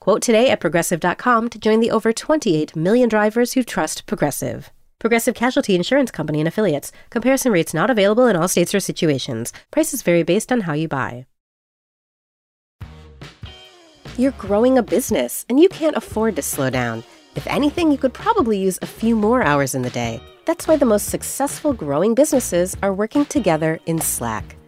Quote today at progressive.com to join the over 28 million drivers who trust Progressive. Progressive Casualty Insurance Company and affiliates. Comparison rates not available in all states or situations. Prices vary based on how you buy. You're growing a business and you can't afford to slow down. If anything, you could probably use a few more hours in the day. That's why the most successful growing businesses are working together in Slack.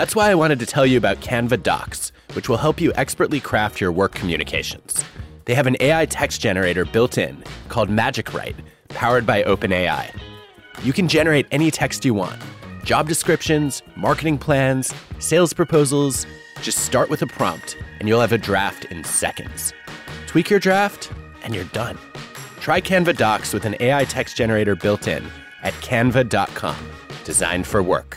That's why I wanted to tell you about Canva Docs, which will help you expertly craft your work communications. They have an AI text generator built in called Magic Write, powered by OpenAI. You can generate any text you want job descriptions, marketing plans, sales proposals. Just start with a prompt, and you'll have a draft in seconds. Tweak your draft, and you're done. Try Canva Docs with an AI text generator built in at canva.com. Designed for work.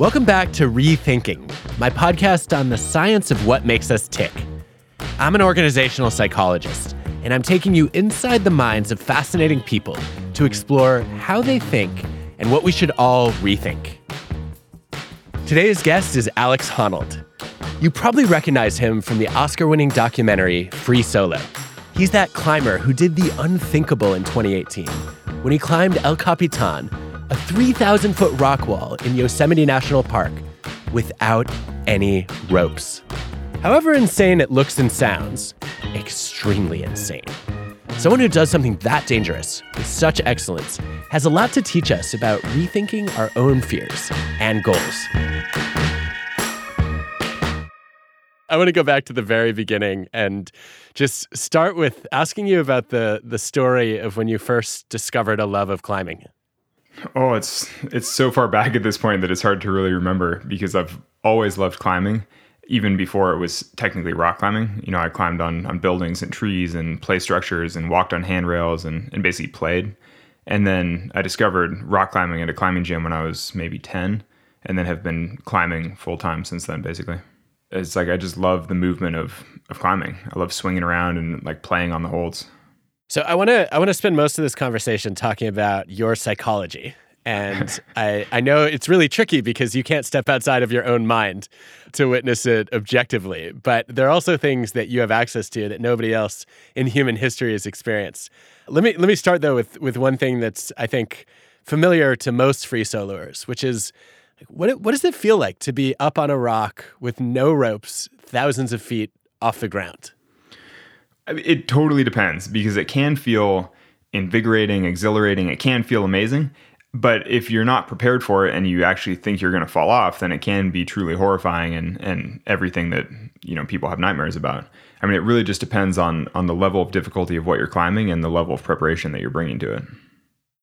Welcome back to Rethinking, my podcast on the science of what makes us tick. I'm an organizational psychologist, and I'm taking you inside the minds of fascinating people to explore how they think and what we should all rethink. Today's guest is Alex Honnold. You probably recognize him from the Oscar winning documentary Free Solo. He's that climber who did the unthinkable in 2018 when he climbed El Capitan, a 3,000 foot rock wall in Yosemite National Park, without any ropes. However insane it looks and sounds, extremely insane. Someone who does something that dangerous with such excellence has a lot to teach us about rethinking our own fears and goals. I want to go back to the very beginning and just start with asking you about the the story of when you first discovered a love of climbing. Oh, it's it's so far back at this point that it's hard to really remember because I've always loved climbing, even before it was technically rock climbing. You know, I climbed on on buildings and trees and play structures and walked on handrails and, and basically played. And then I discovered rock climbing at a climbing gym when I was maybe 10 and then have been climbing full time since then basically. It's like I just love the movement of of climbing. I love swinging around and like playing on the holds. So I want to I want to spend most of this conversation talking about your psychology. And I, I know it's really tricky because you can't step outside of your own mind to witness it objectively. But there are also things that you have access to that nobody else in human history has experienced. Let me let me start though with with one thing that's I think familiar to most free soloers, which is what what does it feel like to be up on a rock with no ropes, thousands of feet off the ground? It totally depends because it can feel invigorating, exhilarating. It can feel amazing. But if you're not prepared for it and you actually think you're going to fall off, then it can be truly horrifying and, and everything that you know people have nightmares about. I mean, it really just depends on on the level of difficulty of what you're climbing and the level of preparation that you're bringing to it.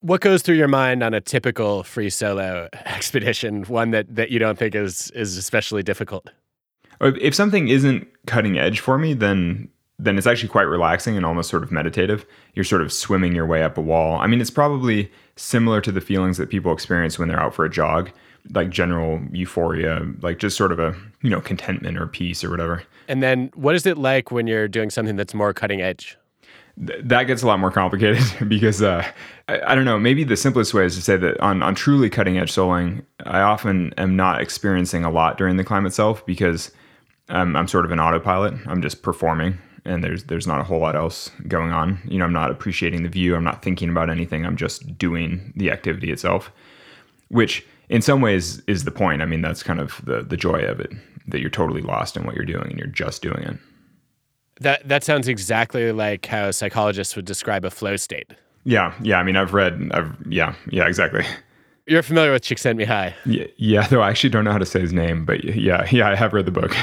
What goes through your mind on a typical free solo expedition, one that, that you don't think is is especially difficult? If something isn't cutting edge for me, then then it's actually quite relaxing and almost sort of meditative. You're sort of swimming your way up a wall. I mean, it's probably similar to the feelings that people experience when they're out for a jog, like general euphoria, like just sort of a, you know, contentment or peace or whatever. And then what is it like when you're doing something that's more cutting edge? th- that gets a lot more complicated because uh, I, I, don't know. Maybe the simplest way is to say that on on truly cutting edge soloing, I often am not experiencing a lot during the climb itself because um, I'm sort of an autopilot. I'm just performing, and there's there's not a whole lot else going on. You know, I'm not appreciating the view. I'm not thinking about anything. I'm just doing the activity itself, which in some ways is the point. I mean, that's kind of the the joy of it that you're totally lost in what you're doing and you're just doing it. That that sounds exactly like how psychologists would describe a flow state. Yeah, yeah. I mean, I've read. I've yeah, yeah, exactly. You're familiar with Csikszentmihalyi. Yeah, yeah. Though I actually don't know how to say his name, but yeah, yeah, I have read the book.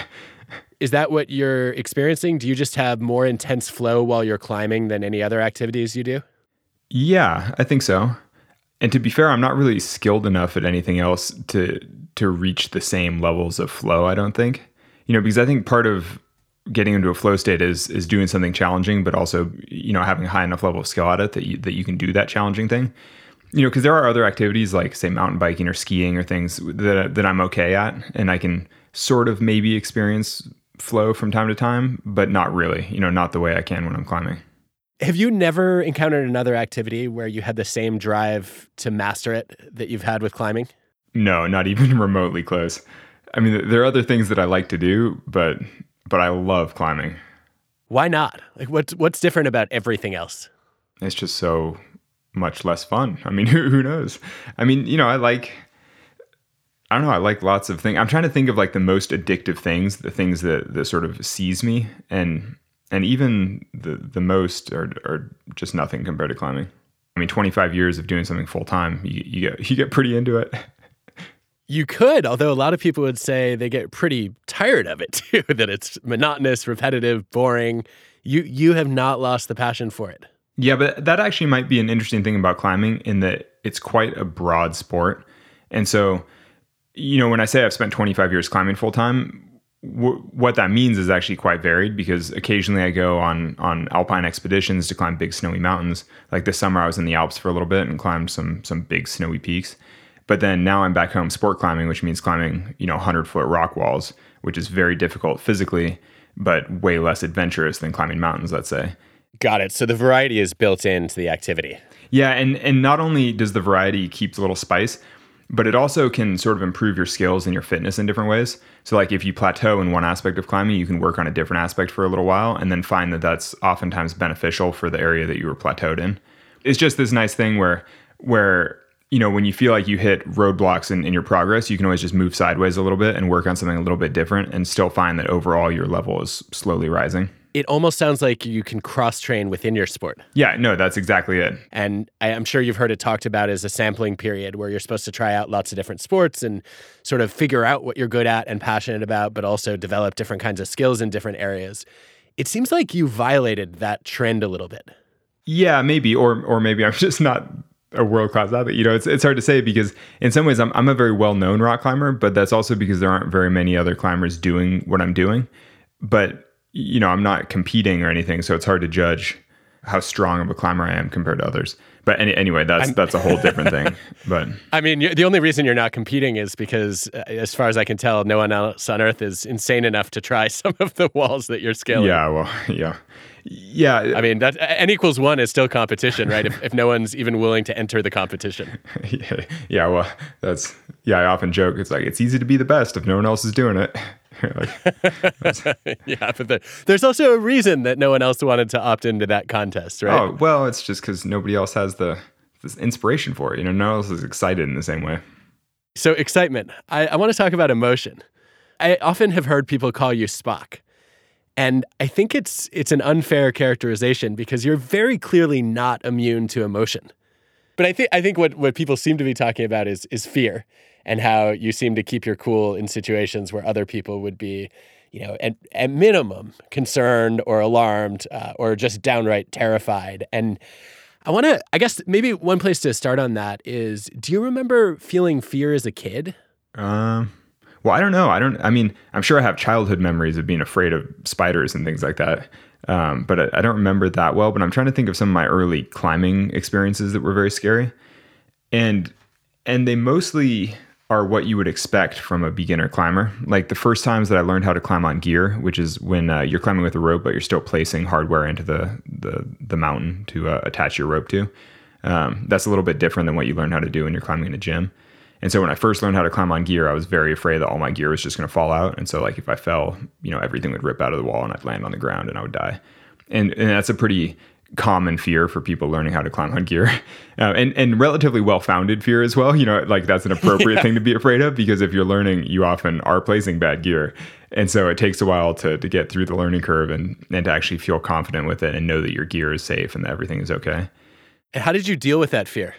Is that what you're experiencing? Do you just have more intense flow while you're climbing than any other activities you do? Yeah, I think so. And to be fair, I'm not really skilled enough at anything else to to reach the same levels of flow, I don't think. You know, because I think part of getting into a flow state is is doing something challenging, but also you know having a high enough level of skill at it that you, that you can do that challenging thing. You know, because there are other activities like say mountain biking or skiing or things that that I'm okay at, and I can sort of maybe experience flow from time to time, but not really. You know, not the way I can when I'm climbing. Have you never encountered another activity where you had the same drive to master it that you've had with climbing? No, not even remotely close. I mean, there are other things that I like to do, but but I love climbing. Why not? Like what's what's different about everything else? It's just so much less fun. I mean, who, who knows? I mean, you know, I like I don't know, I like lots of things. I'm trying to think of like the most addictive things, the things that that sort of seize me and and even the the most are are just nothing compared to climbing. I mean, 25 years of doing something full time, you, you get you get pretty into it. You could, although a lot of people would say they get pretty tired of it too, that it's monotonous, repetitive, boring. You you have not lost the passion for it. Yeah, but that actually might be an interesting thing about climbing in that it's quite a broad sport. And so, you know, when I say I've spent 25 years climbing full time, w- what that means is actually quite varied because occasionally I go on on alpine expeditions to climb big snowy mountains. Like this summer I was in the Alps for a little bit and climbed some some big snowy peaks. But then now I'm back home sport climbing, which means climbing, you know, 100 foot rock walls, which is very difficult physically, but way less adventurous than climbing mountains, let's say. Got it. So the variety is built into the activity. Yeah, and and not only does the variety keep a little spice, but it also can sort of improve your skills and your fitness in different ways. So like if you plateau in one aspect of climbing, you can work on a different aspect for a little while and then find that that's oftentimes beneficial for the area that you were plateaued in. It's just this nice thing where where you know, when you feel like you hit roadblocks in, in your progress, you can always just move sideways a little bit and work on something a little bit different and still find that overall your level is slowly rising. It almost sounds like you can cross train within your sport. Yeah, no, that's exactly it. And I, am sure you've heard it talked about as a sampling period where you're supposed to try out lots of different sports and sort of figure out what you're good at and passionate about, but also develop different kinds of skills in different areas. It seems like you violated that trend a little bit. Yeah, maybe, or or maybe I'm just not a world class athlete. You know, it's it's hard to say because in some ways I'm I'm a very well known rock climber, but that's also because there aren't very many other climbers doing what I'm doing. But you know, I'm not competing or anything, so it's hard to judge how strong of a climber I am compared to others. But any, anyway, that's I'm, that's a whole different thing. But I mean, the only reason you're not competing is because, uh, as far as I can tell, no one else on Earth is insane enough to try some of the walls that you're scaling. Yeah, well, yeah. Yeah. I mean, that n equals one is still competition, right? if, if no one's even willing to enter the competition. yeah, yeah, well, that's, yeah, I often joke. It's like, it's easy to be the best if no one else is doing it. yeah, but the, there's also a reason that no one else wanted to opt into that contest, right? Oh, well, it's just because nobody else has the this inspiration for it. You know, no one else is excited in the same way. So, excitement. I, I want to talk about emotion. I often have heard people call you Spock. And I think it's it's an unfair characterization because you're very clearly not immune to emotion. But I think I think what, what people seem to be talking about is is fear and how you seem to keep your cool in situations where other people would be, you know, at, at minimum concerned or alarmed uh, or just downright terrified. And I want to, I guess maybe one place to start on that is do you remember feeling fear as a kid? Um, well, I don't know. I don't. I mean, I'm sure I have childhood memories of being afraid of spiders and things like that. Um, but I, I, don't remember that well. But I'm trying to think of some of my early climbing experiences that were very scary, and and they mostly are what you would expect from a beginner climber. Like the first times that I learned how to climb on gear, which is when uh, you're climbing with a rope, but you're still placing hardware into the the, the mountain to uh, attach your rope to. Um, that's a little bit different than what you learn how to do when you're climbing in a gym. And so when I first learned how to climb on gear, I was very afraid that all my gear was just going to fall out. And so like if I fell, you know, everything would rip out of the wall and I'd land on the ground and I would die. And and that's a pretty common fear for people learning how to climb on gear, uh, and and relatively well founded fear as well. You know, like that's an appropriate yeah. thing to be afraid of because if you're learning, you often are placing bad gear, and so it takes a while to to get through the learning curve and and to actually feel confident with it and know that your gear is safe and that everything is okay. And how did you deal with that fear?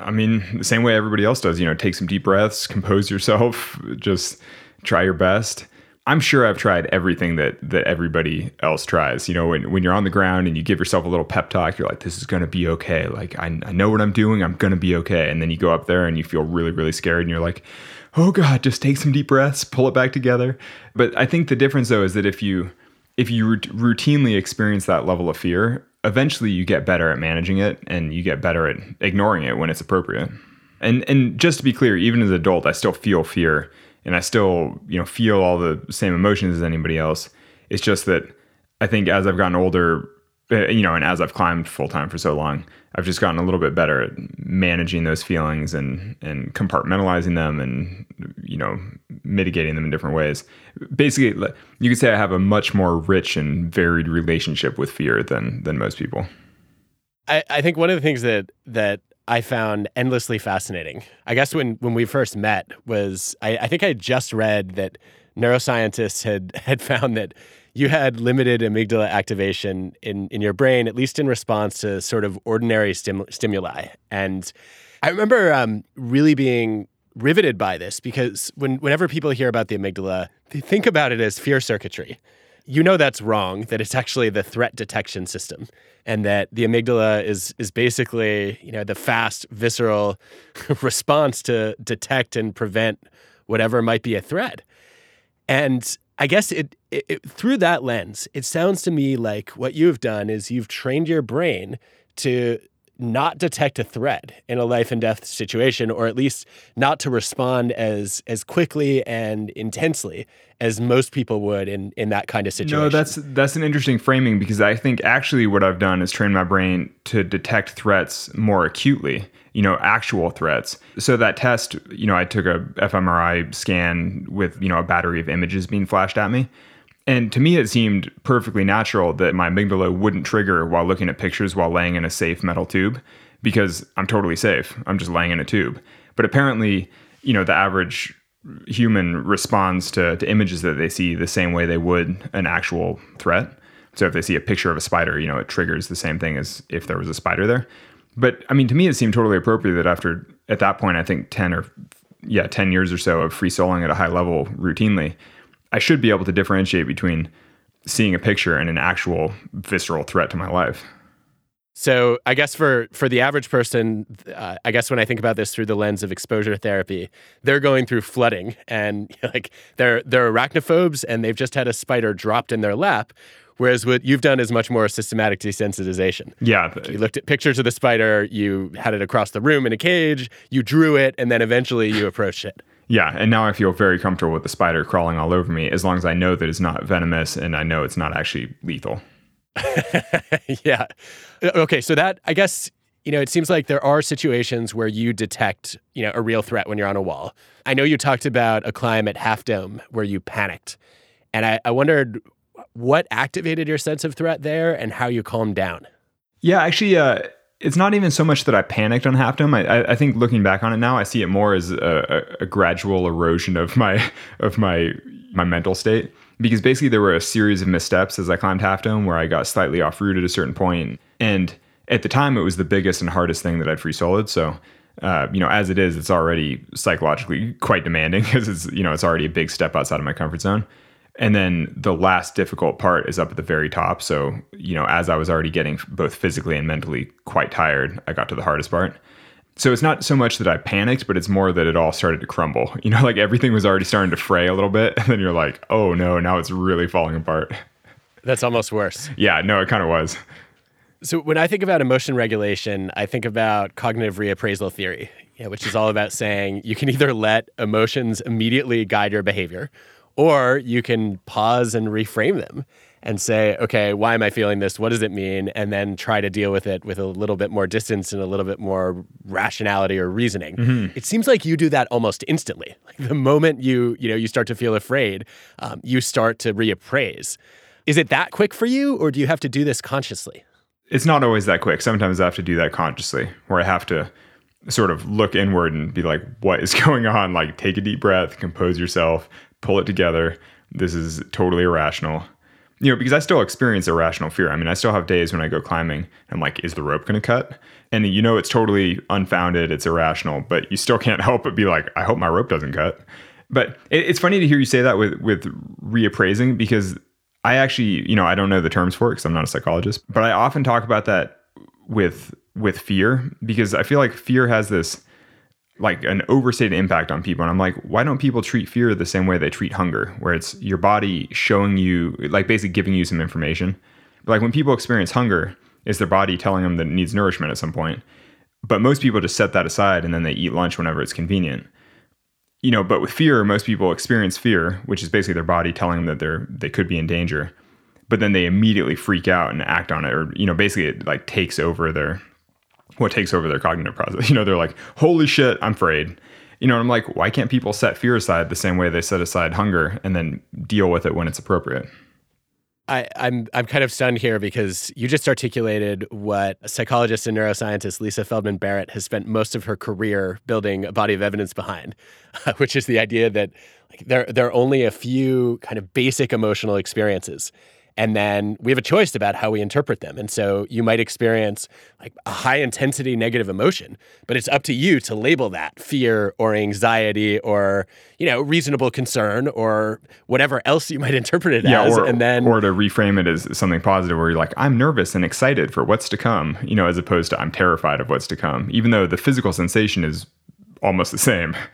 I mean, the same way everybody else does. You know, take some deep breaths, compose yourself, just try your best. I'm sure I've tried everything that that everybody else tries. You know, when, when you're on the ground and you give yourself a little pep talk, you're like, this is going to be okay. Like, I, I know what I'm doing. I'm going to be okay. And then you go up there and you feel really, really scared and you're like, oh God, just take some deep breaths, pull it back together. But I think the difference though is that if you, if you routinely experience that level of fear, eventually you get better at managing it and you get better at ignoring it when it's appropriate. And, and just to be clear, even as an adult, I still feel fear and I still, you know, feel all the same emotions as anybody else. It's just that I think as I've gotten older, eh, you know, and as I've climbed full time for so long, I've just gotten a little bit better at managing those feelings and and compartmentalizing them and you know mitigating them in different ways. Basically, you could say I have a much more rich and varied relationship with fear than than most people. I, I think one of the things that that I found endlessly fascinating. I guess when when we first met was I, I think I just read that neuroscientists had had found that you had limited amygdala activation in in your brain, at least in response to sort of ordinary stim- stimuli. And I remember um, really being riveted by this because when whenever people hear about the amygdala, they think about it as fear circuitry. You know that's wrong. That it's actually the threat detection system and that the amygdala is is basically you know the fast visceral response to detect and prevent whatever might be a threat and i guess it, it, it, through that lens it sounds to me like what you've done is you've trained your brain to not detect a threat in a life and death situation or at least not to respond as as quickly and intensely as most people would in in that kind of situation. No, that's that's an interesting framing because I think actually what I've done is train my brain to detect threats more acutely, you know, actual threats. So that test, you know, I took a fMRI scan with, you know, a battery of images being flashed at me and to me, it seemed perfectly natural that my amygdala wouldn't trigger while looking at pictures while laying in a safe metal tube because I'm totally safe. I'm just laying in a tube. But apparently, you know, the average human responds to, to images that they see the same way they would an actual threat. So if they see a picture of a spider, you know, it triggers the same thing as if there was a spider there. But I mean, to me, it seemed totally appropriate that after, at that point, I think 10 or, yeah, 10 years or so of free soloing at a high level routinely, I should be able to differentiate between seeing a picture and an actual visceral threat to my life. So I guess for for the average person, uh, I guess when I think about this through the lens of exposure therapy, they're going through flooding and like they're they're arachnophobes and they've just had a spider dropped in their lap. Whereas what you've done is much more systematic desensitization. Yeah. You looked at pictures of the spider, you had it across the room in a cage, you drew it, and then eventually you approached it. Yeah, and now I feel very comfortable with the spider crawling all over me as long as I know that it's not venomous and I know it's not actually lethal. yeah. Okay, so that I guess you know, it seems like there are situations where you detect, you know, a real threat when you're on a wall. I know you talked about a climb at Half Dome where you panicked. And I, I wondered what activated your sense of threat there and how you calmed down. Yeah, actually, uh, it's not even so much that I panicked on Dome. I, I think looking back on it now, I see it more as a, a, a gradual erosion of my of my my mental state because basically there were a series of missteps as I climbed Half Dome where I got slightly off route at a certain point, and at the time it was the biggest and hardest thing that I'd free soloed. So. Uh, you know, as it is, it's already psychologically quite demanding because it's you know it's already a big step outside of my comfort zone. And then the last difficult part is up at the very top. So, you know, as I was already getting both physically and mentally quite tired, I got to the hardest part. So it's not so much that I panicked, but it's more that it all started to crumble. You know, like everything was already starting to fray a little bit. And then you're like, oh no, now it's really falling apart. That's almost worse. Yeah, no, it kind of was. So when I think about emotion regulation, I think about cognitive reappraisal theory. Yeah, which is all about saying you can either let emotions immediately guide your behavior, or you can pause and reframe them and say, okay, why am I feeling this? What does it mean? And then try to deal with it with a little bit more distance and a little bit more rationality or reasoning. Mm-hmm. It seems like you do that almost instantly. Like the moment you you know you start to feel afraid, um, you start to reappraise. Is it that quick for you, or do you have to do this consciously? It's not always that quick. Sometimes I have to do that consciously, where I have to sort of look inward and be like, what is going on? Like, take a deep breath, compose yourself, pull it together. This is totally irrational you know, because I still experience irrational fear. I mean, I still have days when I go climbing, I'm like, is the rope going to cut? And you know, it's totally unfounded, it's irrational, but you still can't help but be like, I hope my rope doesn't cut. But it, it's funny to hear you say that with with reappraising because I actually, you know, I don't know the terms for it because I'm not a psychologist, but I often talk about that with with fear because I feel like fear has this like an overstated impact on people. And I'm like, why don't people treat fear the same way they treat hunger, where it's your body showing you, like basically giving you some information? But like when people experience hunger, it's their body telling them that it needs nourishment at some point. But most people just set that aside and then they eat lunch whenever it's convenient. You know, but with fear, most people experience fear, which is basically their body telling them that they're they could be in danger. But then they immediately freak out and act on it, or you know, basically it like takes over their what takes over their cognitive process. You know, they're like, holy shit, I'm afraid. You know, I'm like, why can't people set fear aside the same way they set aside hunger and then deal with it when it's appropriate? I, am I'm, I'm kind of stunned here because you just articulated what psychologist and neuroscientist Lisa Feldman Barrett has spent most of her career building a body of evidence behind, which is the idea that like, there there are only a few kind of basic emotional experiences and then we have a choice about how we interpret them. And so you might experience like a high intensity negative emotion, but it's up to you to label that fear or anxiety or, you know, reasonable concern or whatever else you might interpret it yeah, as. Or, and then or to reframe it as something positive where you're like, I'm nervous and excited for what's to come, you know, as opposed to I'm terrified of what's to come, even though the physical sensation is almost the same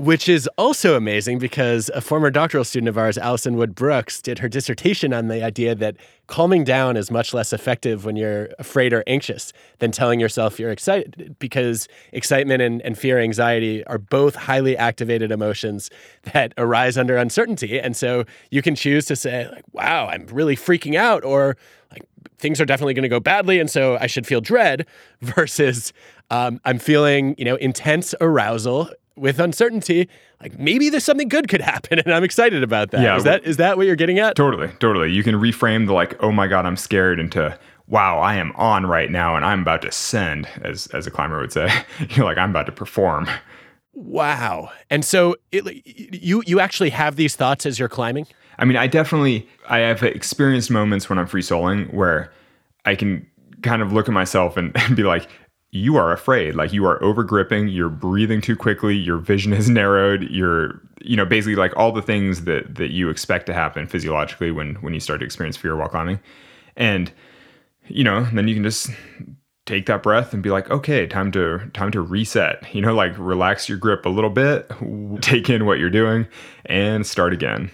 which is also amazing because a former doctoral student of ours, Alison Wood Brooks, did her dissertation on the idea that calming down is much less effective when you're afraid or anxious than telling yourself you're excited because excitement and, and fear, anxiety are both highly activated emotions that arise under uncertainty. And so you can choose to say, like, wow, I'm really freaking out, or like, things are definitely going to go badly. And so I should feel dread versus um, I'm feeling, you know, intense arousal with uncertainty, like maybe there's something good could happen, and I'm excited about that. Yeah, is that is that what you're getting at? Totally, totally. You can reframe the like, oh my god, I'm scared into wow, I am on right now, and I'm about to send, as as a climber would say. you're like, I'm about to perform. Wow. And so it, you you actually have these thoughts as you're climbing? I mean, I definitely I have experienced moments when I'm free soloing where I can kind of look at myself and, and be like, you are afraid like you are over gripping you're breathing too quickly your vision is narrowed you're you know basically like all the things that that you expect to happen physiologically when when you start to experience fear while climbing. And you know then you can just take that breath and be like okay time to time to reset you know like relax your grip a little bit take in what you're doing and start again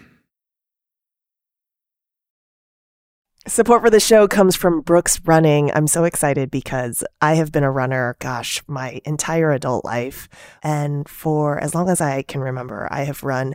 Support for the show comes from Brooks Running. I'm so excited because I have been a runner, gosh, my entire adult life. And for as long as I can remember, I have run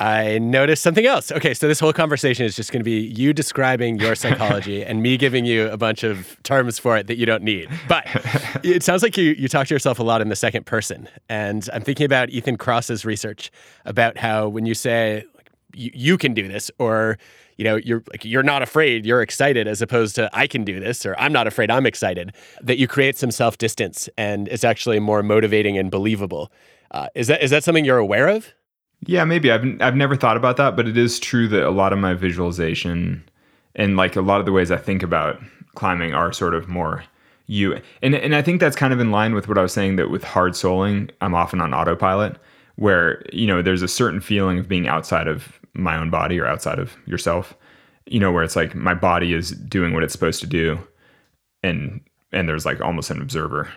I noticed something else. Okay, so this whole conversation is just going to be you describing your psychology and me giving you a bunch of terms for it that you don't need. But it sounds like you you talk to yourself a lot in the second person, and I'm thinking about Ethan Kross's research about how when you say like, you, you can do this or you know you're like you're not afraid you're excited as opposed to i can do this or i'm not afraid i'm excited that you create some self distance and it's actually more motivating and believable uh, is that is that something you're aware of yeah, maybe I've I've never thought about that, but it is true that a lot of my visualization and like a lot of the ways I think about climbing are sort of more you. And and I think that's kind of in line with what I was saying that with hard soloing, I'm often on autopilot, where you know there's a certain feeling of being outside of my own body or outside of yourself you know where it's like my body is doing what it's supposed to do and and there's like almost an observer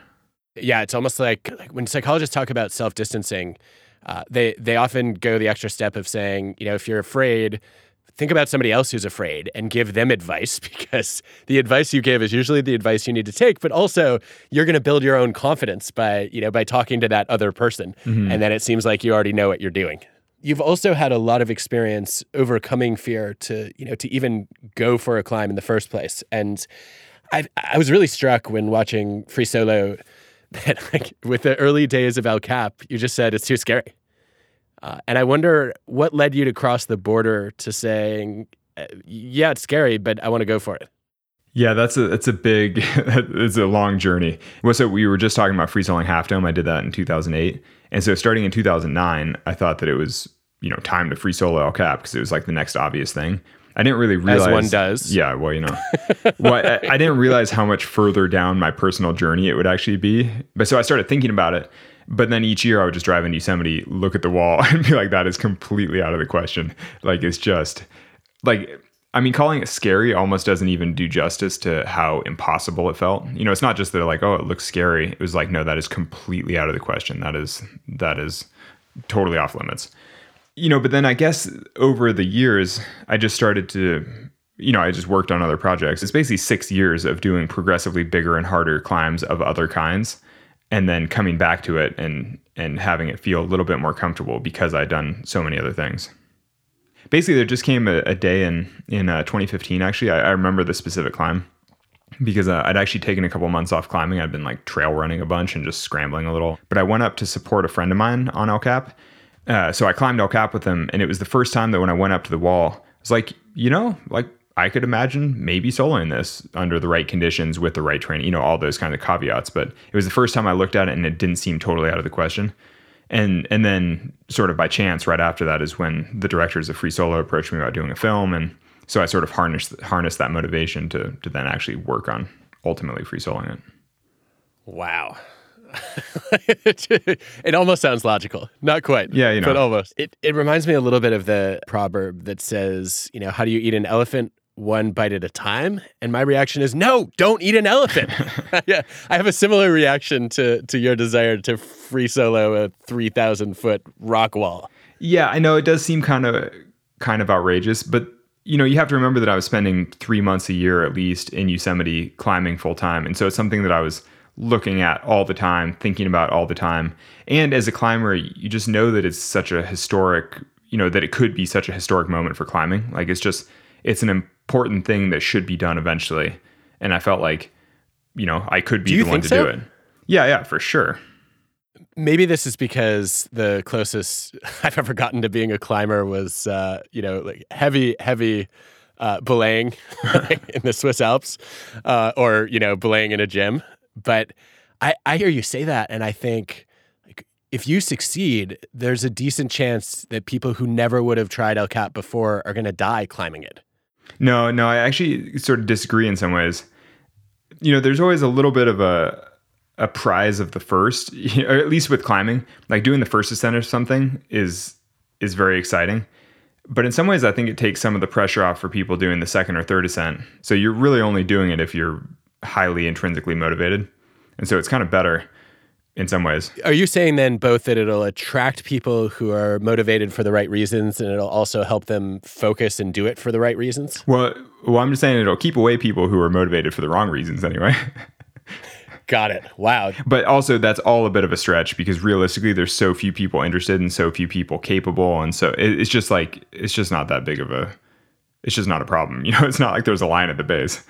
yeah it's almost like like when psychologists talk about self-distancing uh, they they often go the extra step of saying you know if you're afraid think about somebody else who's afraid and give them advice because the advice you give is usually the advice you need to take but also you're going to build your own confidence by you know by talking to that other person. Mm-hmm. and then it seems like you already know what you're doing. You've also had a lot of experience overcoming fear to you know to even go for a climb in the first place. And i i was really struck when watching free solo that like with the early days of el cap you just said it's too scary uh, and I wonder what led you to cross the border to saying, uh, "Yeah, it's scary, but I want to go for it." Yeah, that's a that's a big it's a long journey. So we were just talking about free soloing half dome. I did that in 2008, and so starting in 2009, I thought that it was you know time to free solo El Cap because it was like the next obvious thing. I didn't really realize. As one does. Yeah, well, you know, well, I, I didn't realize how much further down my personal journey it would actually be. But so I started thinking about it, but then each year I would just drive in Yosemite, look at the wall, and be like, that is completely out of the question. Like, it's just like, I mean, calling it scary almost doesn't even do justice to how impossible it felt. You know, it's not just that like, oh, it looks scary. It was like, no, that is completely out of the question. That is, that is totally off limits. You know, but then I guess over the years, I just started to you know, I just worked on other projects. It's basically six years of doing progressively bigger and harder climbs of other kinds and then coming back to it and and having it feel a little bit more comfortable because I'd done so many other things. Basically, there just came a, a day in in uh, 2015. Actually, I, I, remember the specific climb because uh, I'd actually taken a couple months off climbing. I'd been like trail running a bunch and just scrambling a little. But I went up to support a friend of mine on El Cap. Uh, so I climbed El Cap with him, and it was the first time that when I went up to the wall, I was like, you know, like I could imagine maybe soloing this under the right conditions with the right training, you know, all those kind of caveats. But it was the first time I looked at it and it didn't seem totally out of the question. And and then sort of by chance, right after that is when the directors of Free Solo approached me about doing a film. And so I sort of harnessed harnessed that motivation to to then actually work on ultimately free soloing it. Wow. it almost sounds logical. Not quite. Yeah, you know. But almost. It, it reminds me a little bit of the proverb that says, you know, how do you eat an elephant one bite at a time? And my reaction is, no, don't eat an elephant. yeah, I have a similar reaction to to your desire to free solo a three thousand foot rock wall. Yeah, I know it does seem kind of kind of outrageous, but you know, you have to remember that I was spending three months a year at least in Yosemite climbing full time, and so it's something that I was looking at all the time, thinking about all the time. And as a climber, you just know that it's such a historic, you know, that it could be such a historic moment for climbing. Like it's just it's an important thing that should be done eventually. And I felt like, you know, I could be the one to so? do it. Yeah, yeah, for sure. Maybe this is because the closest I've ever gotten to being a climber was, uh, you know, like heavy, heavy uh, belaying in the Swiss Alps, uh, or you know, belaying in a gym. But I, I hear you say that, and I think like if you succeed, there's a decent chance that people who never would have tried El Cap before are going to die climbing it. No, no, I actually sort of disagree in some ways. You know, there's always a little bit of a a prize of the first, or at least with climbing. Like doing the first ascent or something is is very exciting. But in some ways, I think it takes some of the pressure off for people doing the second or third ascent. So you're really only doing it if you're highly intrinsically motivated, and so it's kind of better in some ways. Are you saying then both that it'll attract people who are motivated for the right reasons and it'll also help them focus and do it for the right reasons? Well, well I'm just saying it'll keep away people who are motivated for the wrong reasons anyway. Got it. Wow. But also that's all a bit of a stretch because realistically there's so few people interested and so few people capable and so it's just like it's just not that big of a it's just not a problem. You know, it's not like there's a line at the base.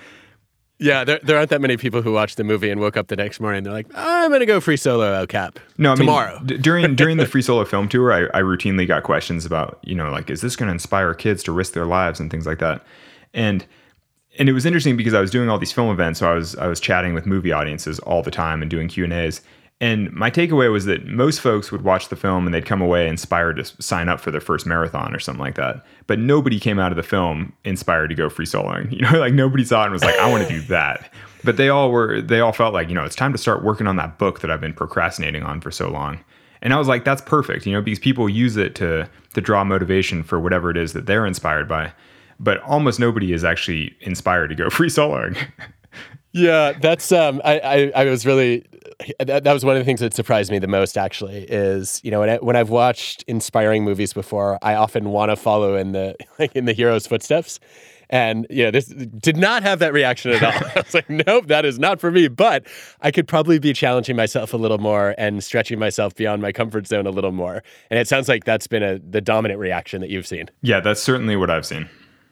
Yeah, there, there aren't that many people who watched the movie and woke up the next morning and they're like, I'm going to go free solo El Cap no, I tomorrow. Mean, d- during during the free solo film tour, I, I routinely got questions about, you know, like, is this going to inspire kids to risk their lives and things like that? And and it was interesting because I was doing all these film events, so I was I was chatting with movie audiences all the time and doing Q and A's. And my takeaway was that most folks would watch the film and they'd come away inspired to sign up for their first marathon or something like that. But nobody came out of the film inspired to go free soloing. You know, like nobody saw it and was like, I want to do that. But they all were, they all felt like, you know, it's time to start working on that book that I've been procrastinating on for so long. And I was like, that's perfect, you know, because people use it to to draw motivation for whatever it is that they're inspired by. But almost nobody is actually inspired to go free soloing. Yeah, that's um I, I, I was really that, that was one of the things that surprised me the most actually is you know when, I, when I've watched inspiring movies before I often want to follow in the like in the hero's footsteps and you know, this did not have that reaction at all. I was like, nope, that is not for me. But I could probably be challenging myself a little more and stretching myself beyond my comfort zone a little more. And it sounds like that's been a the dominant reaction that you've seen. Yeah, that's certainly what I've seen.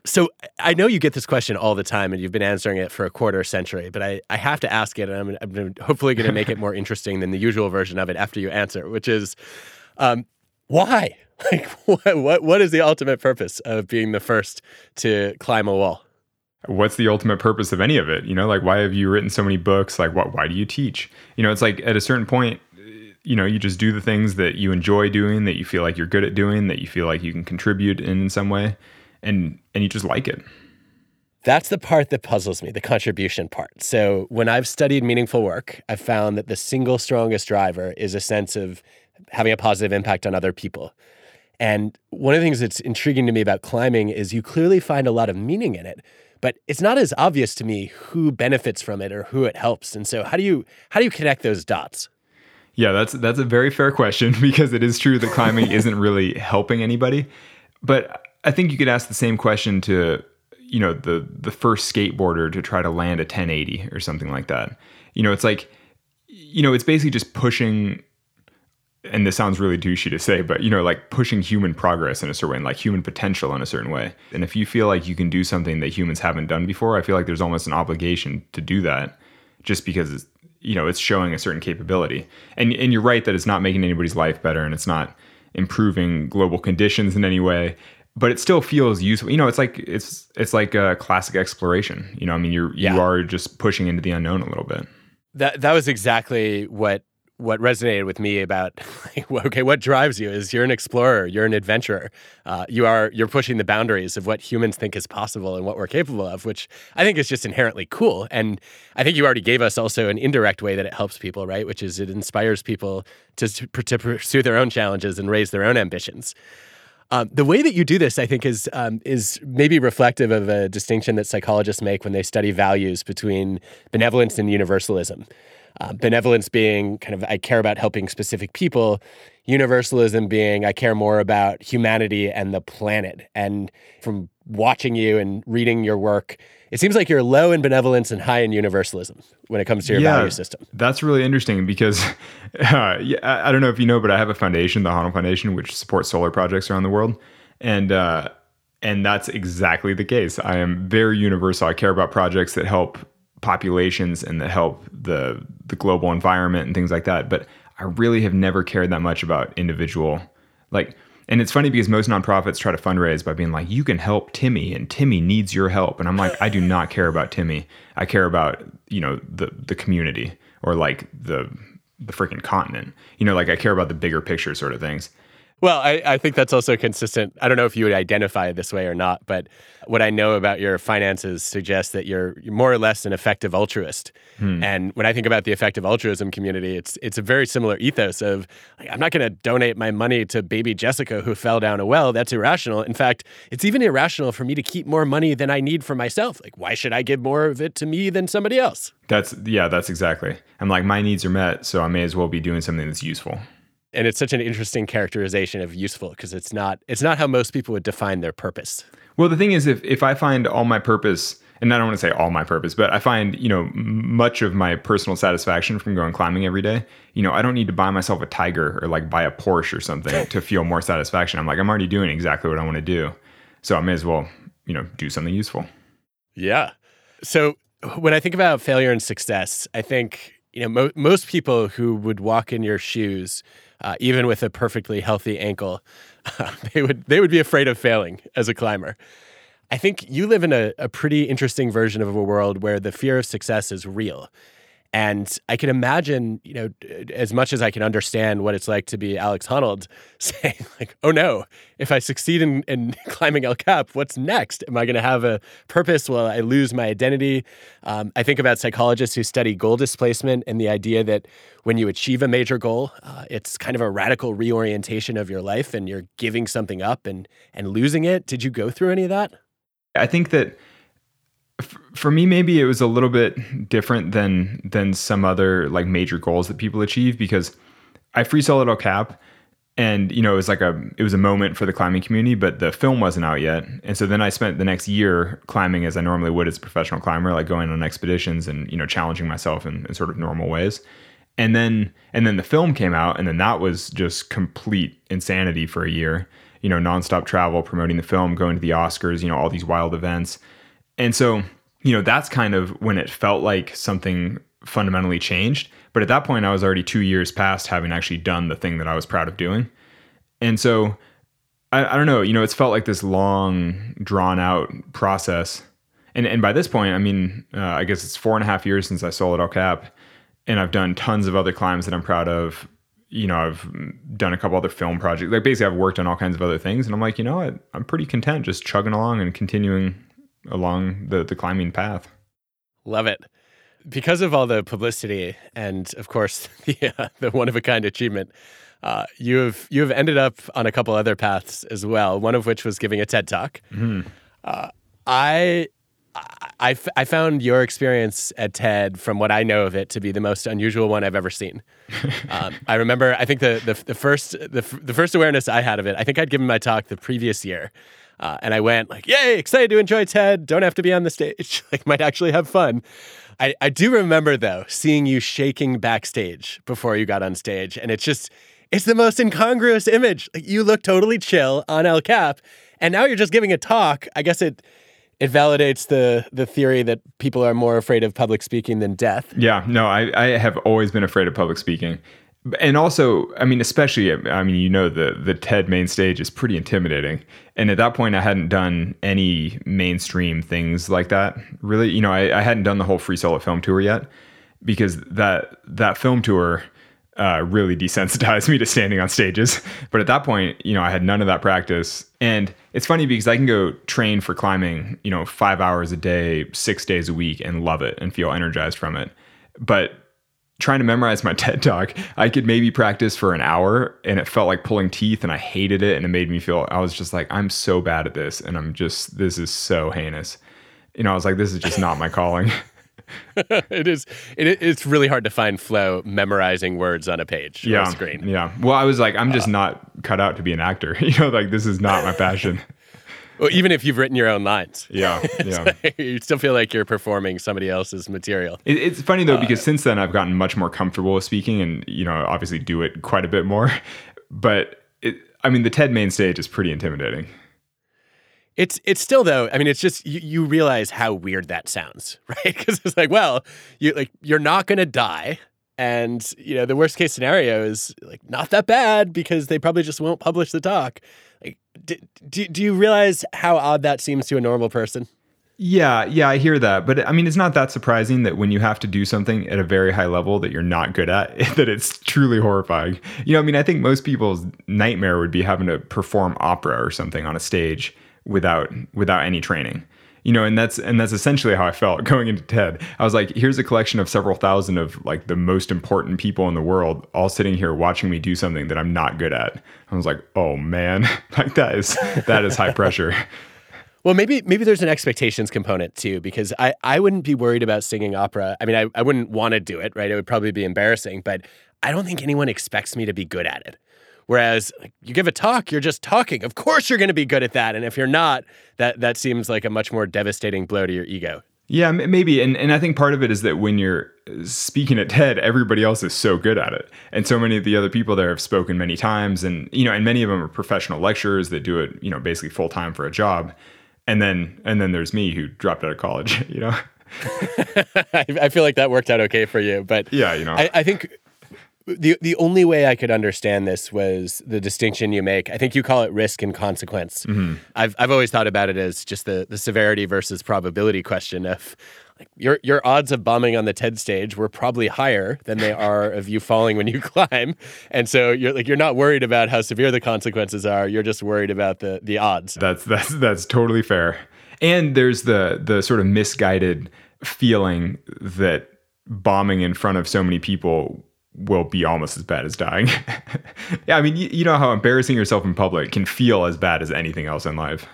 So I know you get this question all the time, and you've been answering it for a quarter century. But I, I have to ask it, and I'm, I'm hopefully going to make it more interesting than the usual version of it after you answer, which is, um, why? Like, what, what, what is the ultimate purpose of being the first to climb a wall? What's the ultimate purpose of any of it? You know, like, why have you written so many books? Like, what, why do you teach? You know, it's like at a certain point, you know, you just do the things that you enjoy doing, that you feel like you're good at doing, that you feel like you can contribute in some way, and and you just like it. That's the part that puzzles me, the contribution part. So, when I've studied meaningful work, I've found that the single strongest driver is a sense of having a positive impact on other people. And one of the things that's intriguing to me about climbing is you clearly find a lot of meaning in it, but it's not as obvious to me who benefits from it or who it helps. And so how do you how do you connect those dots? Yeah, that's that's a very fair question because it is true that climbing isn't really helping anybody. But I think you could ask the same question to you know the the first skateboarder to try to land a 1080 or something like that. You know, it's like you know, it's basically just pushing and this sounds really douchey to say, but you know, like pushing human progress in a certain way, like human potential in a certain way. And if you feel like you can do something that humans haven't done before, I feel like there's almost an obligation to do that, just because it's, you know it's showing a certain capability. And and you're right that it's not making anybody's life better, and it's not improving global conditions in any way. But it still feels useful. You know, it's like it's it's like a classic exploration. You know, I mean, you're yeah. you are just pushing into the unknown a little bit. That that was exactly what what resonated with me about like, okay what drives you is you're an explorer you're an adventurer uh, you are you're pushing the boundaries of what humans think is possible and what we're capable of which i think is just inherently cool and i think you already gave us also an indirect way that it helps people right which is it inspires people to, to pursue their own challenges and raise their own ambitions um, the way that you do this, I think, is um, is maybe reflective of a distinction that psychologists make when they study values between benevolence and universalism. Uh, benevolence being kind of I care about helping specific people, universalism being I care more about humanity and the planet. And from watching you and reading your work, it seems like you're low in benevolence and high in universalism when it comes to your yeah, value system. That's really interesting because uh, yeah, I don't know if you know, but I have a foundation, the Honnold Foundation, which supports solar projects around the world, and uh, and that's exactly the case. I am very universal. I care about projects that help populations and that help the the global environment and things like that. But I really have never cared that much about individual like and it's funny because most nonprofits try to fundraise by being like, you can help Timmy and Timmy needs your help. And I'm like, I do not care about Timmy. I care about, you know, the the community or like the the freaking continent. You know, like I care about the bigger picture sort of things. Well, I, I think that's also consistent. I don't know if you would identify this way or not, but what I know about your finances suggests that you're, more or less an effective altruist. Hmm. And when I think about the effective altruism community, it's it's a very similar ethos of like, I'm not going to donate my money to baby Jessica who fell down a well. That's irrational. In fact, it's even irrational for me to keep more money than I need for myself. Like, why should I give more of it to me than somebody else? That's yeah, that's exactly. I'm like my needs are met, so I may as well be doing something that's useful and it's such an interesting characterization of useful because it's not it's not how most people would define their purpose. Well, the thing is, if if I find all my purpose, and I don't want to say all my purpose, but I find you know much of my personal satisfaction from going climbing every day. You know, I don't need to buy myself a Tiger or like buy a Porsche or something to feel more satisfaction. I'm like, I'm already doing exactly what I want to do, so I may as well you know do something useful. Yeah. So when I think about failure and success, I think you know mo- most people who would walk in your shoes uh, even with a perfectly healthy ankle, uh, they would they would be afraid of failing as a climber. I think you live in a, a pretty interesting version of a world where the fear of success is real. And I can imagine, you know, as much as I can understand what it's like to be Alex Honnold saying, like, oh no, if I succeed in, in climbing El Cap, what's next? Am I going to have a purpose? Will I lose my identity? Um, I think about psychologists who study goal displacement and the idea that when you achieve a major goal, uh, it's kind of a radical reorientation of your life and you're giving something up and, and losing it. Did you go through any of that? I think that for me maybe it was a little bit different than than some other like major goals that people achieve because I free soloed El Cap and you know it was like a it was a moment for the climbing community but the film wasn't out yet. And so then I spent the next year climbing as I normally would as a professional climber like going on expeditions and you know challenging myself in, in sort of normal ways. And then and then the film came out and then that was just complete insanity for a year you know nonstop travel promoting the film going to the Oscars you know all these wild events and so, you know, that's kind of when it felt like something fundamentally changed. But at that point, I was already two years past having actually done the thing that I was proud of doing. And so, I, I don't know, you know, it's felt like this long, drawn out process. And, and by this point, I mean, uh, I guess it's four and a half years since I soloed El Cap. And I've done tons of other climbs that I'm proud of. You know, I've done a couple other film projects. Like basically, I've worked on all kinds of other things. And I'm like, you know what? I'm pretty content just chugging along and continuing along the, the climbing path. Love it. Because of all the publicity and, of course, the, uh, the one of a kind achievement, uh, you have you have ended up on a couple other paths as well. One of which was giving a TED talk. Mm-hmm. Uh, I, I, I found your experience at TED, from what I know of it, to be the most unusual one I've ever seen. um, I remember, I think the, the, the first the, the first awareness I had of it, I think I'd given my talk the previous year, uh, and I went like, yay, excited to enjoy TED. Don't have to be on the stage. like, might actually have fun. I, I do remember though seeing you shaking backstage before you got on stage, and it's just it's the most incongruous image. Like, you look totally chill on El Cap, and now you're just giving a talk. I guess it it validates the the theory that people are more afraid of public speaking than death. Yeah, no, I, I have always been afraid of public speaking and also i mean especially i mean you know the the ted main stage is pretty intimidating. And at that point i hadn't done any mainstream things like that really. You know i, I hadn't done the whole free solo film tour yet because that that film tour uh, really desensitized me to standing on stages. But at that point you know i had none of that practice. And it's funny because i can go train for climbing you know five hours a day six days a week and love it and feel energized from it. But trying to memorize my TED talk, I could maybe practice for an hour and it felt like pulling teeth and I hated it and it made me feel I was just like I'm so bad at this and I'm just this is so heinous. You know, I was like this is just not my calling. it is it, it's really hard to find flow memorizing words on a page yeah, a screen. Yeah. Well, I was like I'm just uh, not cut out to be an actor. You know, like this is not my passion. Well, even if you've written your own lines. Yeah, yeah. you still feel like you're performing somebody else's material. It, it's funny though because uh, since then I've gotten much more comfortable with speaking, and you know, obviously do it quite a bit more. But it, I mean, the TED main stage is pretty intimidating. It's it's still though. I mean, it's just you, you realize how weird that sounds, right? Because it's like, well, you like you're not gonna die, and you know the worst case scenario is like not that bad because they probably just won't publish the talk. Like, do, do, do you realize how odd that seems to a normal person? Yeah, yeah, I hear that. But I mean, it's not that surprising that when you have to do something at a very high level that you're not good at, that it's truly horrifying. You know, I mean, I think most people's nightmare would be having to perform opera or something on a stage without without any training you know and that's and that's essentially how i felt going into ted. I was like here's a collection of several thousand of like the most important people in the world all sitting here watching me do something that i'm not good at. I was like oh man like that is that is high pressure. Well maybe maybe there's an expectations component too because i i wouldn't be worried about singing opera. I mean i, I wouldn't want to do it right? It would probably be embarrassing but i don't think anyone expects me to be good at it Whereas like, you give a talk, you're just talking. Of course, you're going to be good at that. And if you're not, that that seems like a much more devastating blow to your ego. Yeah, maybe. And and I think part of it is that when you're uh, speaking at TED, everybody else is so good at it. And so many of the other people there have spoken many times and you know, and many of them are professional lecturers that do it, you know, basically full time for a job. And then and then there's me who dropped out of college, you know. I feel like that worked out okay for you, but yeah, you know, I, I think the the only way I could understand this was the distinction you make. I think you call it risk and consequence. Mm-hmm. I've I've always thought about it as just the the severity versus probability question of like your your odds of bombing on the TED stage were probably higher than they are of you falling when you climb. And so you're like you're not worried about how severe the consequences are. You're just worried about the the odds. That's that's that's totally fair. And there's the the sort of misguided feeling that bombing in front of so many people will be almost as bad as dying. yeah, I mean, you, you know how embarrassing yourself in public can feel as bad as anything else in life.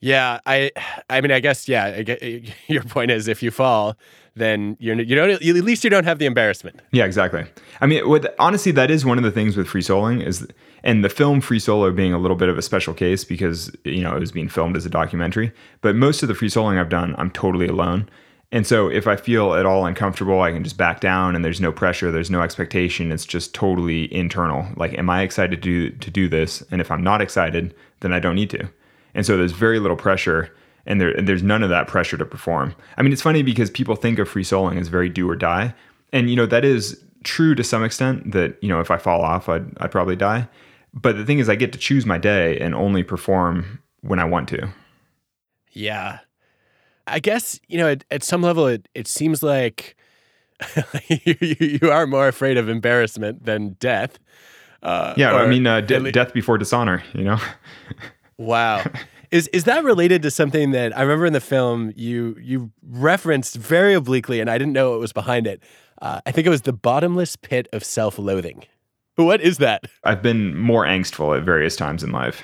Yeah, I, I mean, I guess yeah. I get, your point is, if you fall, then you're you don't at least you don't have the embarrassment. Yeah, exactly. I mean, with honestly, that is one of the things with free soloing is, and the film Free Solo being a little bit of a special case because you know it was being filmed as a documentary. But most of the free soloing I've done, I'm totally alone. And so if I feel at all uncomfortable, I can just back down and there's no pressure, there's no expectation. It's just totally internal. Like, am I excited to do, to do this? And if I'm not excited, then I don't need to. And so there's very little pressure and, there, and there's none of that pressure to perform. I mean, it's funny because people think of free soloing as very do or die. And, you know, that is true to some extent that, you know, if I fall off, I'd, I'd probably die. But the thing is, I get to choose my day and only perform when I want to. Yeah. I guess, you know, at, at some level, it, it seems like you, you are more afraid of embarrassment than death. Uh, yeah, I mean, uh, de- death before dishonor, you know? Wow. Is is that related to something that I remember in the film you you referenced very obliquely, and I didn't know what was behind it. Uh, I think it was the bottomless pit of self-loathing. What is that? I've been more angstful at various times in life,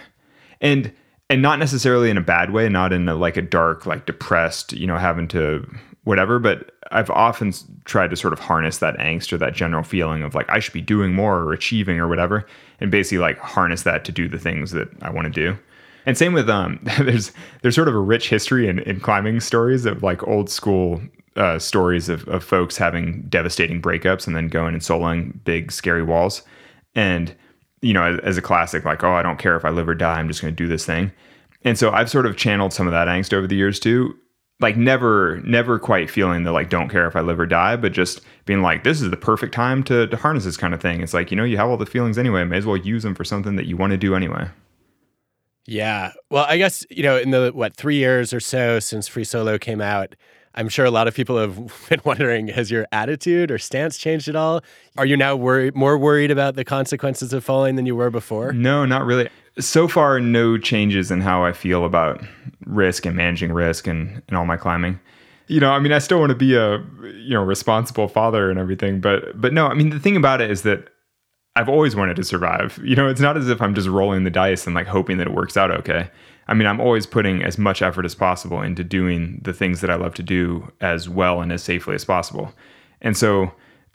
and and not necessarily in a bad way, not in a, like a dark, like depressed, you know, having to whatever. But I've often tried to sort of harness that angst or that general feeling of like I should be doing more or achieving or whatever, and basically like harness that to do the things that I want to do. And same with um, there's there's sort of a rich history in, in climbing stories of like old school uh, stories of, of folks having devastating breakups and then going and soloing big scary walls. And you know, as, a classic, like oh, I don't care if I live or die, I'm just going to do this thing. And so I've sort of channeled some of that angst over the years too. Like never, never quite feeling the like don't care if I live or die, but just being like this is the perfect time to, to harness this kind of thing. It's like you know you have all the feelings anyway, may as well use them for something that you want to do anyway. Yeah. Well, I guess, you know, in the, what, three years or so since Free Solo came out, I'm sure a lot of people have been wondering has your attitude or stance changed at all? Are you now more worried about the consequences of falling than you were before? No, not really. So far, no changes in how I feel about risk and managing risk and, and all my climbing. You know, I mean, I still want to be a you know responsible father and everything, but but no, I mean, the thing about it is that I've always wanted to survive. You know, it's not as if I'm just rolling the dice and like hoping that it works out okay. I mean, I'm always putting as much effort as possible into doing the things that I love to do as well and as safely as possible. And so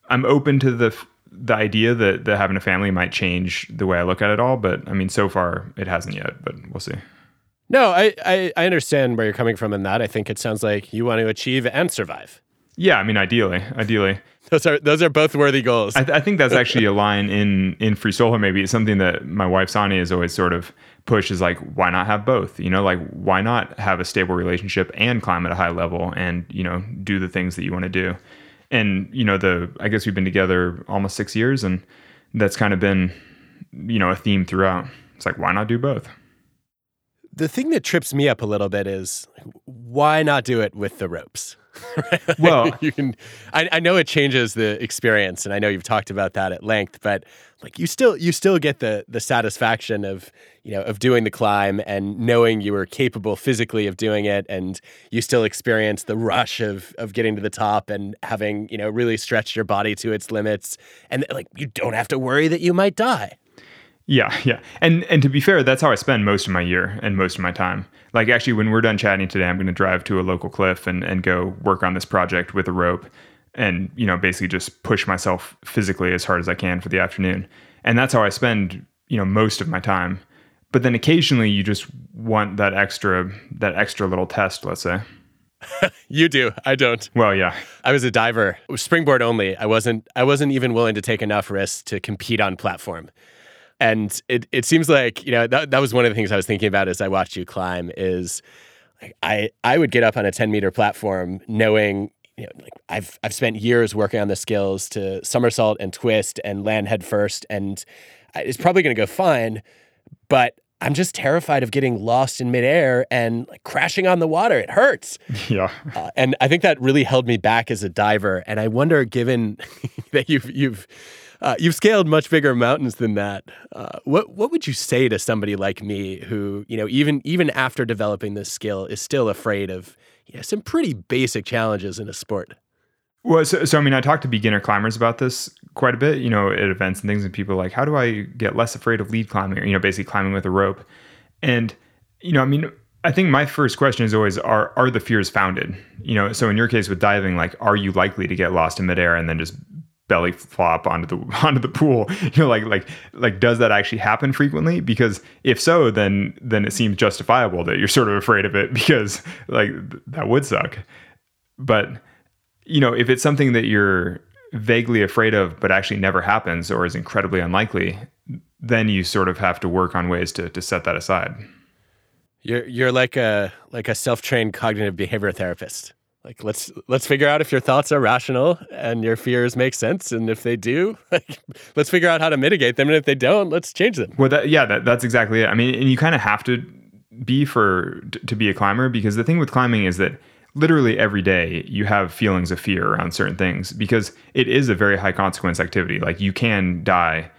I'm open to the the idea that, that having a family might change the way I look at it all, but I mean, so far it hasn't yet, but we'll see. No, I, I, I understand where you're coming from in that. I think it sounds like you want to achieve and survive. Yeah, I mean, ideally, ideally. Those are those are both worthy goals. I, th- I think that's uh, actually a line in in Free Solo. Maybe it's something that my wife Sanni has always sort of pushed is like, why not have both? You know, like why not have a stable relationship and climb at a high level and you know do the things that you want to do. And you know, the I guess we've been together almost six years, and that's kind of been you know a theme throughout. It's like why not do both? The thing that trips me up a little bit is why not do it with the ropes? well, you can. I, I, know it changes the experience, and I know you've talked about that at length. But like, you still you still get the the satisfaction of you know of doing the climb and knowing you were capable physically of doing it, and you still experience the rush of of getting to the top and having you know really stretched your body to its limits, and like you don't have to worry that you might die. Yeah, yeah. And and to be fair, that's how I spend most of my year and most of my time. Like actually when we're done chatting today, I'm going to drive to a local cliff and and go work on this project with a rope and, you know, basically just push myself physically as hard as I can for the afternoon. And that's how I spend, you know, most of my time. But then occasionally you just want that extra that extra little test, let's say. you do. I don't. Well, yeah. I was a diver, springboard only. I wasn't. I wasn't even willing to take enough risks to compete on platform. And it, it seems like, you know, that, that was one of the things I was thinking about as I watched you climb is I, I would get up on a 10 meter platform knowing, you know, like I've, I've spent years working on the skills to somersault and twist and land head first. And it's probably going to go fine, but I'm just terrified of getting lost in midair and like crashing on the water. It hurts. Yeah. Uh, and I think that really held me back as a diver. And I wonder, given that you've you've uh, you've scaled much bigger mountains than that, uh, what what would you say to somebody like me who you know even even after developing this skill is still afraid of know, some pretty basic challenges in a sport? Well, so, so I mean, I talk to beginner climbers about this quite a bit, you know, at events and things, and people like, how do I get less afraid of lead climbing, or, you know, basically climbing with a rope? And, you know, I mean, I think my first question is always, are are the fears founded? You know, so in your case with diving, like, are you likely to get lost in midair and then just belly flop onto the onto the pool? You know, like like like, does that actually happen frequently? Because if so, then then it seems justifiable that you're sort of afraid of it because like that would suck. But you know, if it's something that you're vaguely afraid of but actually never happens or is incredibly unlikely, then you sort of have to work on ways to to set that aside. You're you're like a like a self-trained cognitive behavior therapist. Like let's let's figure out if your thoughts are rational and your fears make sense, and if they do, like, let's figure out how to mitigate them, and if they don't, let's change them. Well, that, yeah, that, that's exactly it. I mean, and you kind of have to be for to be a climber because the thing with climbing is that literally every day you have feelings of fear around certain things because it is a very high consequence activity. Like you can die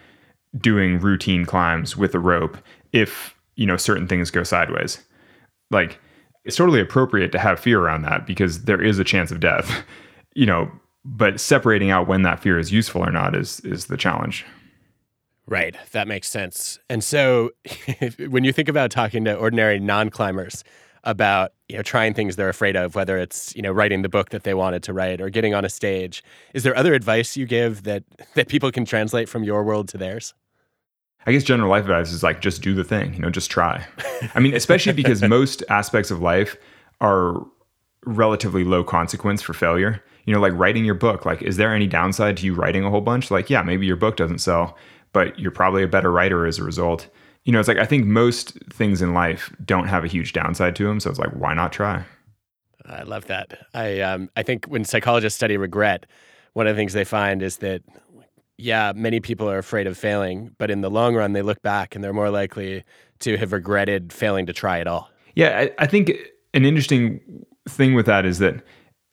doing routine climbs with a rope if, you know, certain things go sideways. Like it's totally appropriate to have fear around that because there is a chance of death. You know, but separating out when that fear is useful or not is is the challenge. Right, that makes sense. And so when you think about talking to ordinary non-climbers, about you know trying things they're afraid of, whether it's you know writing the book that they wanted to write or getting on a stage. Is there other advice you give that that people can translate from your world to theirs? I guess general life advice is like just do the thing, you know, just try. I mean, especially because most aspects of life are relatively low consequence for failure. You know, like writing your book, like is there any downside to you writing a whole bunch? Like, yeah, maybe your book doesn't sell, but you're probably a better writer as a result you know, it's like I think most things in life don't have a huge downside to them. So it's like, why not try? I love that. I um, I think when psychologists study regret, one of the things they find is that yeah, many people are afraid of failing, but in the long run, they look back and they're more likely to have regretted failing to try at all. Yeah, I, I think an interesting thing with that is that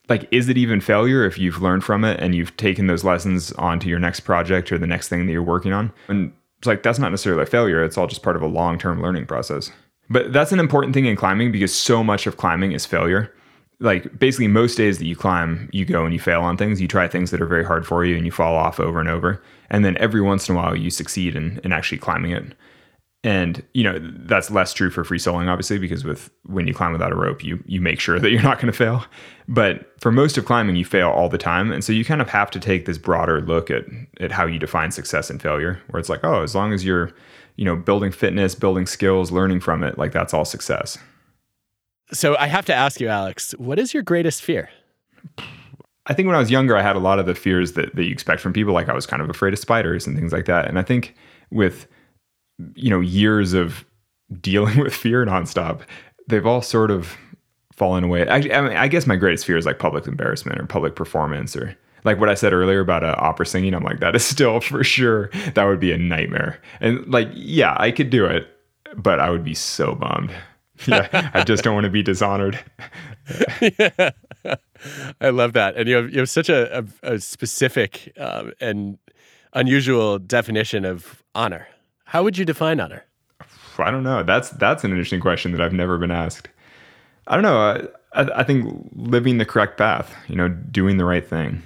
like is it even failure if you've learned from it and you've taken those lessons onto your next project or the next thing that you're working on and it's like that's not necessarily a failure. It's all just part of a long term learning process. But that's an important thing in climbing because so much of climbing is failure. Like basically most days that you climb, you go and you fail on things. You try things that are very hard for you and you fall off over and over. And then every once in a while you succeed in, in actually climbing it and you know that's less true for free soloing obviously because with when you climb without a rope you you make sure that you're not going to fail but for most of climbing you fail all the time and so you kind of have to take this broader look at at how you define success and failure where it's like oh as long as you're you know building fitness building skills learning from it like that's all success so i have to ask you alex what is your greatest fear I think when I was younger, I had a lot of the fears that, that you expect from people. Like I was kind of afraid of spiders and things like that. And I think with you know years of dealing with fear nonstop, they've all sort of fallen away. I, I, mean, I guess my greatest fear is like public embarrassment or public performance or like what I said earlier about uh, opera singing. I'm like that is still for sure that would be a nightmare. And like yeah, I could do it, but I would be so bummed. Yeah, I just don't want to be dishonored. yeah. I love that, and you have you have such a, a, a specific um, and unusual definition of honor. How would you define honor? I don't know. That's that's an interesting question that I've never been asked. I don't know. I, I think living the correct path. You know, doing the right thing,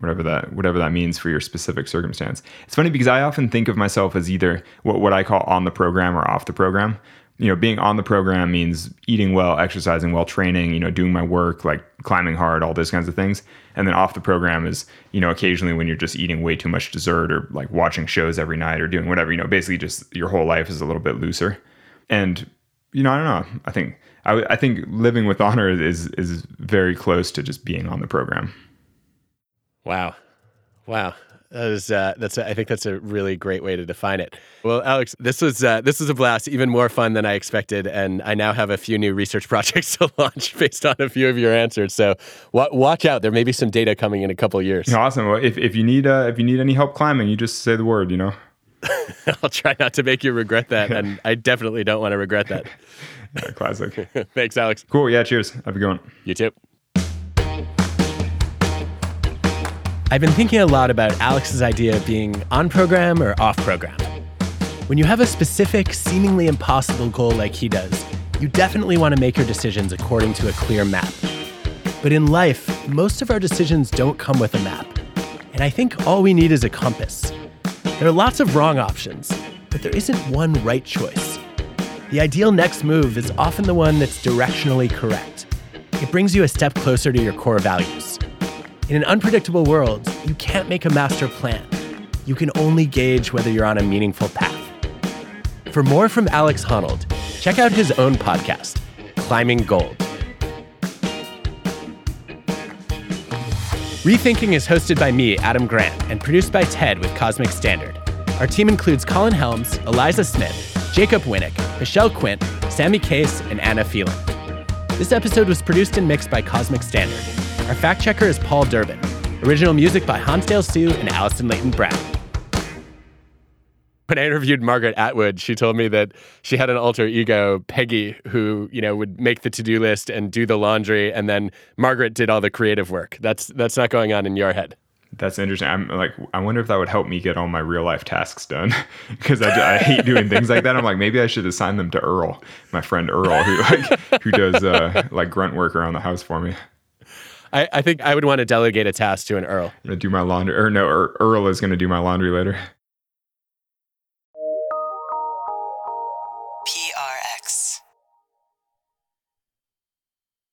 whatever that whatever that means for your specific circumstance. It's funny because I often think of myself as either what what I call on the program or off the program you know, being on the program means eating well, exercising well, training, you know, doing my work, like climbing hard, all those kinds of things. And then off the program is, you know, occasionally when you're just eating way too much dessert or like watching shows every night or doing whatever, you know, basically just your whole life is a little bit looser. And, you know, I don't know. I think, I, I think living with honor is, is very close to just being on the program. Wow. Wow. That is uh, that's a, I think that's a really great way to define it. Well, Alex, this was uh, this was a blast, even more fun than I expected, and I now have a few new research projects to launch based on a few of your answers. So w- watch out, there may be some data coming in a couple years. Awesome. Well, if, if you need uh, if you need any help climbing, you just say the word. You know. I'll try not to make you regret that. And I definitely don't want to regret that. Classic. Thanks, Alex. Cool. Yeah. Cheers. Have a good one. You too. I've been thinking a lot about Alex's idea of being on program or off program. When you have a specific, seemingly impossible goal like he does, you definitely want to make your decisions according to a clear map. But in life, most of our decisions don't come with a map. And I think all we need is a compass. There are lots of wrong options, but there isn't one right choice. The ideal next move is often the one that's directionally correct. It brings you a step closer to your core values. In an unpredictable world, you can't make a master plan. You can only gauge whether you're on a meaningful path. For more from Alex Honnold, check out his own podcast, Climbing Gold. Rethinking is hosted by me, Adam Grant, and produced by TED with Cosmic Standard. Our team includes Colin Helms, Eliza Smith, Jacob Winik, Michelle Quint, Sammy Case, and Anna Phelan. This episode was produced and mixed by Cosmic Standard. Our fact checker is Paul Durbin. Original music by Hansdale Hsu and Allison Leyton Brown. When I interviewed Margaret Atwood, she told me that she had an alter ego, Peggy, who you know would make the to-do list and do the laundry, and then Margaret did all the creative work. That's that's not going on in your head. That's interesting. I'm like, I wonder if that would help me get all my real life tasks done because I, I, hate doing things like that. I'm like, maybe I should assign them to Earl, my friend Earl, who like who does uh, like grunt work around the house for me. I, I think I would want to delegate a task to an Earl. I'm gonna do my laundry, or no, Earl is to do my laundry later.